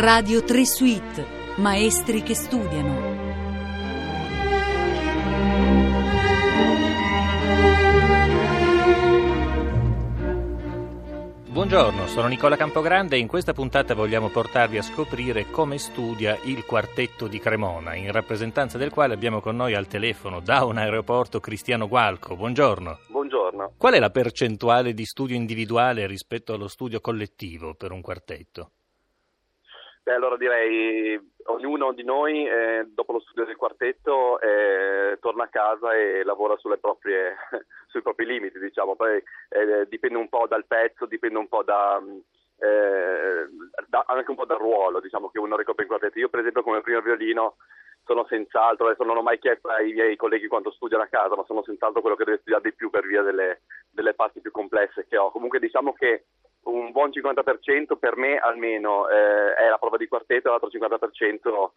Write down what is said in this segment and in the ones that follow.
Radio 3 Suite, maestri che studiano. Buongiorno, sono Nicola Campogrande e in questa puntata vogliamo portarvi a scoprire come studia il quartetto di Cremona, in rappresentanza del quale abbiamo con noi al telefono da un aeroporto Cristiano Gualco. Buongiorno. Buongiorno. Qual è la percentuale di studio individuale rispetto allo studio collettivo per un quartetto? Beh, allora direi ognuno di noi eh, dopo lo studio del quartetto eh, torna a casa e lavora proprie, sui propri limiti, diciamo. Poi eh, dipende un po' dal pezzo, dipende un po' da, eh, da, anche un po' dal ruolo diciamo, che uno ricopre in quartetto. Io per esempio come primo violino sono senz'altro, adesso non ho mai chiesto ai miei colleghi quanto studiano a casa, ma sono senz'altro quello che deve studiare di più per via delle, delle parti più complesse che ho. Comunque diciamo che un buon 50% per me almeno eh, è la prova di quartetto, l'altro 50%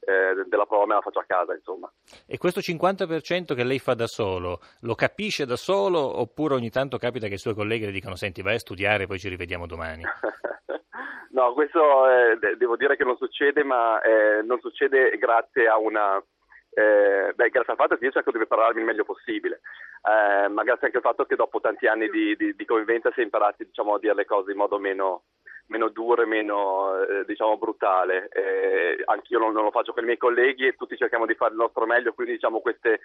eh, della prova me la faccio a casa, insomma. E questo 50% che lei fa da solo, lo capisce da solo oppure ogni tanto capita che i suoi colleghi le dicano senti vai a studiare poi ci rivediamo domani? no, questo eh, devo dire che non succede, ma eh, non succede grazie a una eh, beh, grazie al fatto che io cerco di prepararmi il meglio possibile, eh, ma grazie anche al fatto che dopo tanti anni di, di, di convivenza si è imparati diciamo, a dire le cose in modo meno, meno duro e meno eh, diciamo, brutale. Eh, anch'io non, non, lo faccio con i miei colleghi e tutti cerchiamo di fare il nostro meglio, quindi diciamo, queste,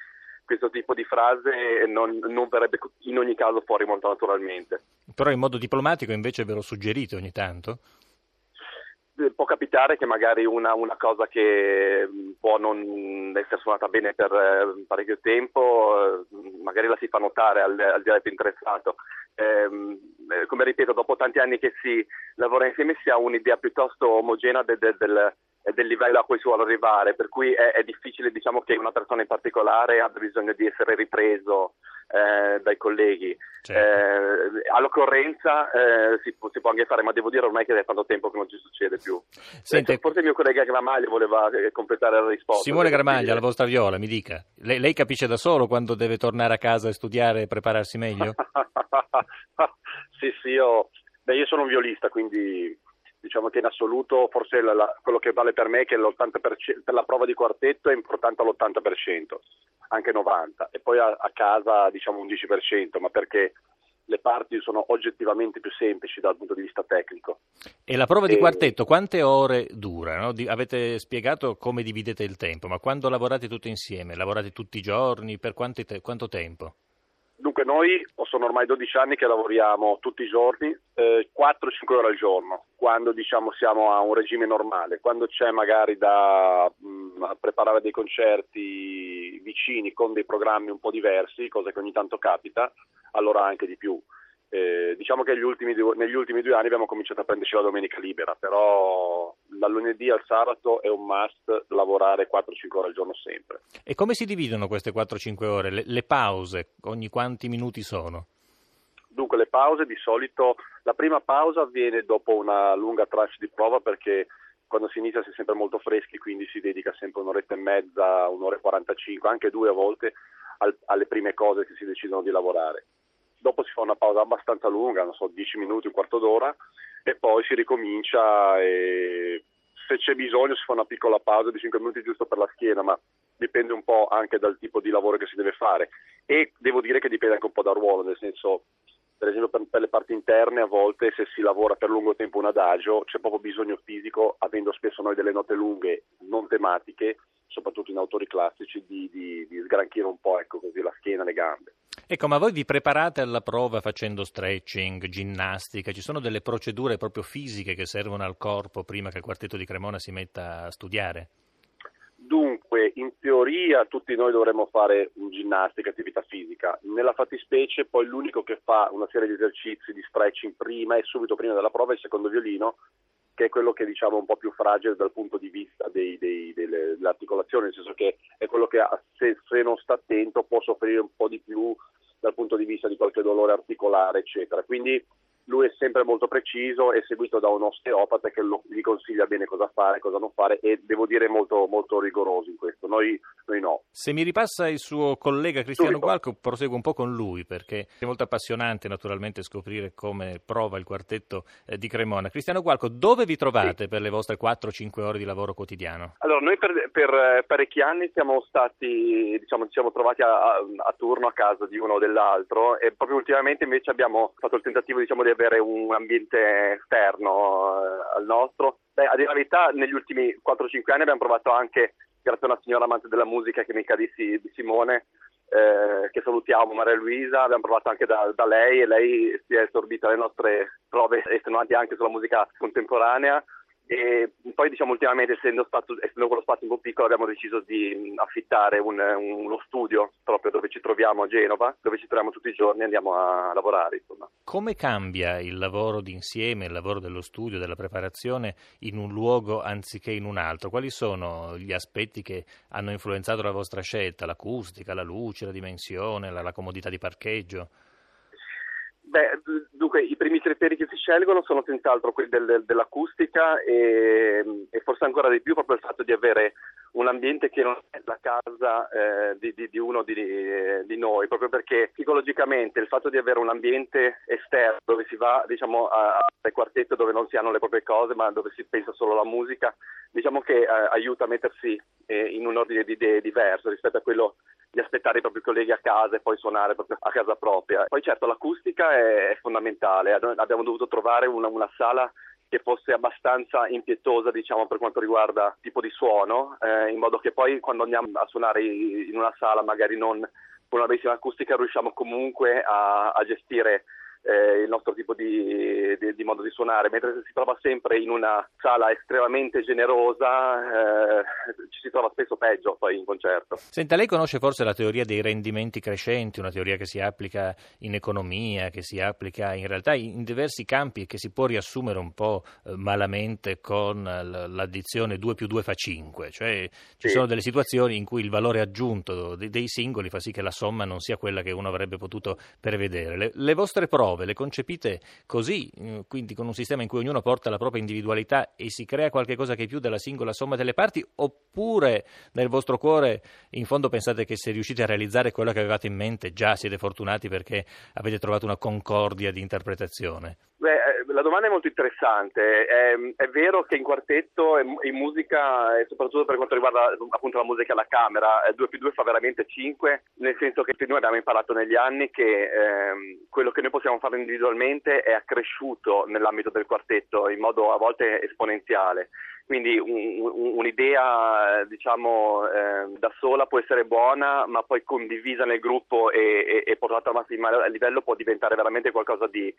questo tipo di frase non, non, verrebbe in ogni caso fuori molto naturalmente. Però in modo diplomatico invece ve lo suggerite ogni tanto? Può capitare che magari una, una, cosa che mm, può non essere suonata bene per eh, parecchio tempo, eh, magari la si fa notare al, al diretto interessato. Ehm, eh, come ripeto, dopo tanti anni che si lavora insieme si ha un'idea piuttosto omogenea de, de, del, del, livello a cui si vuole arrivare, per cui è, è difficile diciamo, che una persona in particolare abbia bisogno di essere ripreso eh, dai colleghi. Certo. Eh, all'occorrenza eh, si, si, può anche fare, ma devo dire ormai che è tanto tempo che non ci succede più. Sente, forse il mio collega Gramaglia voleva eh, completare la risposta. Simone Gramaglia, la vostra viola, mi dica. Lei, lei, capisce da solo quando deve tornare a casa e studiare e prepararsi meglio? sì, sì, io, beh, io sono un violista, quindi diciamo che in assoluto forse la, la, quello che vale per me è che per la prova di quartetto è importante all'80%, anche 90%, e poi a, a casa diciamo un 10%, ma perché le parti sono oggettivamente più semplici dal punto di vista tecnico. E la prova di quartetto quante ore dura? No? Di, avete spiegato come dividete il tempo, ma quando lavorate tutti insieme? Lavorate tutti i giorni? Per te- quanto tempo? Dunque noi sono ormai 12 anni che lavoriamo tutti i giorni, eh, 4-5 ore al giorno, quando diciamo siamo a un regime normale, quando c'è magari da mh, mm, preparare dei concerti vicini con dei programmi un po' diversi, cosa che ogni tanto capita, allora anche di più. Eh, diciamo che ultimi, negli ultimi due anni abbiamo cominciato a prenderci la domenica libera, però dal lunedì al sabato è un must lavorare 4-5 ore al giorno sempre. E come si dividono queste 4-5 ore? Le, le pause, ogni quanti minuti sono? Dunque le pause di solito, la prima pausa avviene dopo una lunga tranche di prova perché quando si inizia si è sempre molto freschi, quindi si dedica sempre un'oretta e mezza, un'ora e 45, anche due a volte al, alle prime cose che si decidono di lavorare dopo si fa una pausa abbastanza lunga, non so, 10 minuti, un quarto d'ora, e poi si ricomincia e se c'è bisogno si fa una piccola pausa di 5 minuti giusto per la schiena, ma dipende un po' anche dal tipo di lavoro che si deve fare. E devo dire che dipende anche un po' dal ruolo, nel senso, per esempio per, per le parti interne a volte se si lavora per lungo tempo un adagio c'è proprio bisogno fisico, avendo spesso noi delle note lunghe, non tematiche, soprattutto in autori classici, di, di, di sgranchire un po' ecco, così, la schiena e le gambe. Ecco, ma voi vi preparate alla prova facendo stretching, ginnastica? Ci sono delle procedure proprio fisiche che servono al corpo prima che il quartetto di Cremona si metta a studiare? Dunque, in teoria tutti noi dovremmo fare ginnastica, attività fisica. Nella fattispecie poi l'unico che fa una serie di esercizi di stretching prima e subito prima della prova è il secondo violino, che è quello che diciamo un po' più fragile dal punto di vista dei, dei, delle, dell'articolazione, nel senso che è quello che se, se non sta attento può soffrire un po' di più dal punto di vista di qualche dolore articolare, eccetera. Quindi lui è sempre molto preciso, è seguito da un osteopata che lo, gli consiglia bene cosa fare, cosa non fare e devo dire molto, molto rigoroso in questo, noi, noi, no. Se mi ripassa il suo collega Cristiano Gualco, proseguo un po' con lui perché è molto appassionante naturalmente scoprire come prova il quartetto eh, di Cremona. Cristiano Gualco, dove vi trovate sì. per le vostre 4-5 ore di lavoro quotidiano? Allora, noi per, per eh, parecchi anni siamo stati, diciamo, ci siamo trovati a, a, a turno a casa di uno o dell'altro e proprio ultimamente invece abbiamo fatto il tentativo diciamo, di avere un ambiente esterno eh, al nostro. Beh, a dire la verità, negli ultimi 4-5 anni abbiamo provato anche, grazie a una signora amante della musica che è amica di, di Simone, eh, che salutiamo, Maria Luisa, abbiamo provato anche da, da, lei e lei si è assorbita le nostre prove estenuanti anche sulla musica contemporanea e poi diciamo ultimamente essendo, stato, essendo quello spazio un po' piccolo abbiamo deciso di affittare un, uno studio proprio dove ci troviamo a Genova, dove ci troviamo tutti i giorni e andiamo a lavorare. Insomma. Come cambia il lavoro d'insieme, il lavoro dello studio, della preparazione in un luogo anziché in un altro? Quali sono gli aspetti che hanno influenzato la vostra scelta? L'acustica, la luce, la dimensione, la, la comodità di parcheggio? Beh, dunque i primi criteri che si scelgono sono senz'altro quelli del, del, dell'acustica e, e, forse ancora di più proprio il fatto di avere un ambiente che non è la casa eh, di, di, di, uno di, di, noi, proprio perché psicologicamente il fatto di avere un ambiente esterno dove si va diciamo, al quartetto dove non si hanno le proprie cose ma dove si pensa solo alla musica, diciamo che eh, aiuta a mettersi eh, in un ordine di idee diverso rispetto a quello di aspettare i propri colleghi a casa e poi suonare proprio a casa propria. Poi certo l'acustica è, è fondamentale, abbiamo dovuto trovare una, una sala che fosse abbastanza impietosa diciamo, per quanto riguarda il tipo di suono, eh, in modo che poi quando andiamo a suonare in una sala magari non con una bellissima acustica riusciamo comunque a, a gestire eh, il nostro tipo di, di, di, modo di suonare, mentre si trova sempre in una sala estremamente generosa eh, ci si trova spesso peggio poi in concerto. Senta, lei conosce forse la teoria dei rendimenti crescenti, una teoria che si applica in economia, che si applica in realtà in diversi campi e che si può riassumere un po' eh, malamente con l'addizione 2 più 2 fa 5, cioè ci sì. sono delle situazioni in cui il valore aggiunto dei singoli fa sì che la somma non sia quella che uno avrebbe potuto prevedere. Le, le vostre prove prove le concepite così, eh, quindi con un sistema in cui ognuno porta la propria individualità e si crea qualcosa che è più della singola somma delle parti, oppure nel vostro cuore in fondo pensate che se riuscite a realizzare quello che avevate in mente già siete fortunati perché avete trovato una concordia di interpretazione? Beh, eh, la domanda è molto interessante. È, è vero che in quartetto e in musica, e soprattutto per quanto riguarda appunto la musica alla camera, 2 più 2 fa veramente 5, nel senso che noi abbiamo imparato negli anni che ehm, quello che noi possiamo fare individualmente è accresciuto nell'ambito del quartetto in modo a volte esponenziale. Quindi un, un, un'idea diciamo, eh, da sola può essere buona, ma poi condivisa nel gruppo e, e, e portata a massimo livello può diventare veramente qualcosa di,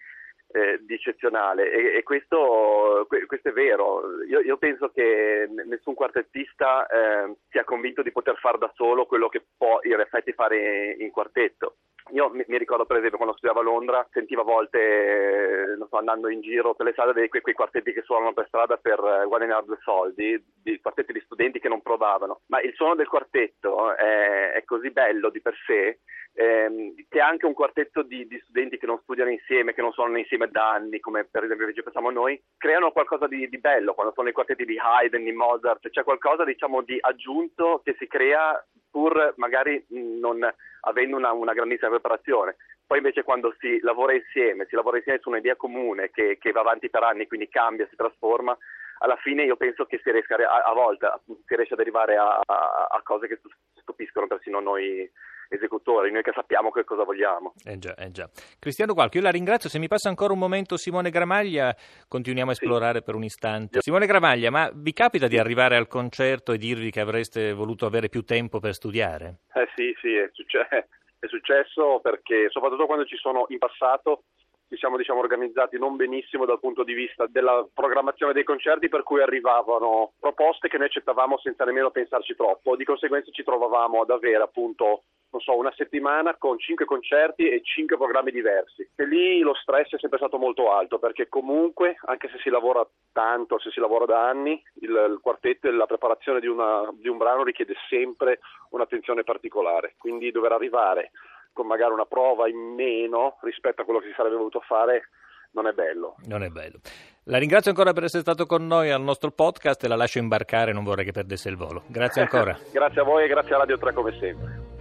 eh, di eccezionale. E, e questo, questo, è vero. Io, io, penso che nessun quartettista eh, sia convinto di poter fare da solo quello che può in effetti fare in quartetto. Io mi, mi, ricordo per esempio quando studiavo a Londra, sentivo a volte, eh, so, andando in giro per le strade, dei, quei, quei, quartetti che suonano per strada per eh, guadagnare due soldi, di quartetti di studenti che non provavano. Ma il suono del quartetto è, è così bello di per sé ehm, che anche un quartetto di, di, studenti che non studiano insieme, che non suonano insieme da anni, come per esempio invece facciamo noi, creano qualcosa di, di bello quando sono i quartetti di Haydn, di Mozart, c'è qualcosa diciamo di aggiunto che si crea pur magari non avendo una, una, grandissima preparazione. Poi invece quando si lavora insieme, si lavora insieme su un'idea comune che, che va avanti per anni, quindi cambia, si trasforma, alla fine io penso che si riesca a, a volte si riesce ad arrivare a, a, a cose che stupiscono persino noi esecutori, noi che sappiamo che cosa vogliamo. Eh già, eh già. Cristiano Qualco, io la ringrazio, se mi passa ancora un momento Simone Gramaglia, continuiamo a esplorare sì. per un istante. Simone Gramaglia, ma vi capita di arrivare al concerto e dirvi che avreste voluto avere più tempo per studiare? Eh sì, sì, è, successo, è successo perché soprattutto quando ci sono in passato ci siamo diciamo, organizzati non benissimo dal punto di vista della programmazione dei concerti per cui arrivavano proposte che noi accettavamo senza nemmeno pensarci troppo, di conseguenza ci trovavamo ad avere appunto so, una settimana con cinque concerti e cinque programmi diversi. E lì lo stress è sempre stato molto alto perché comunque, anche se si lavora tanto, se si lavora da anni, il, il quartetto e la preparazione di, una, di un brano richiede sempre un'attenzione particolare. Quindi dover arrivare con magari una prova in meno rispetto a quello che si sarebbe voluto fare non è bello. Non è bello. La ringrazio ancora per essere stato con noi al nostro podcast e la lascio imbarcare, non vorrei che perdesse il volo. Grazie ancora. grazie a voi e grazie a Radio 3 come sempre.